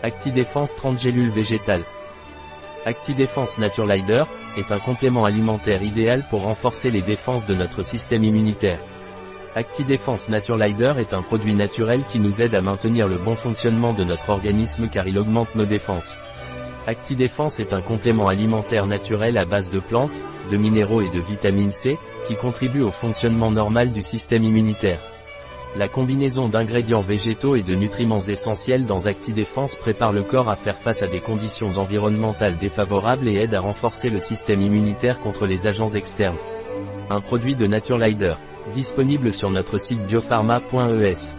ActiDéfense 30 gélules végétales. ActiDéfense Naturelider est un complément alimentaire idéal pour renforcer les défenses de notre système immunitaire. ActiDéfense Naturelider est un produit naturel qui nous aide à maintenir le bon fonctionnement de notre organisme car il augmente nos défenses. ActiDéfense est un complément alimentaire naturel à base de plantes, de minéraux et de vitamine C, qui contribue au fonctionnement normal du système immunitaire. La combinaison d'ingrédients végétaux et de nutriments essentiels dans ActiDéfense prépare le corps à faire face à des conditions environnementales défavorables et aide à renforcer le système immunitaire contre les agents externes. Un produit de Naturelider, disponible sur notre site biopharma.es.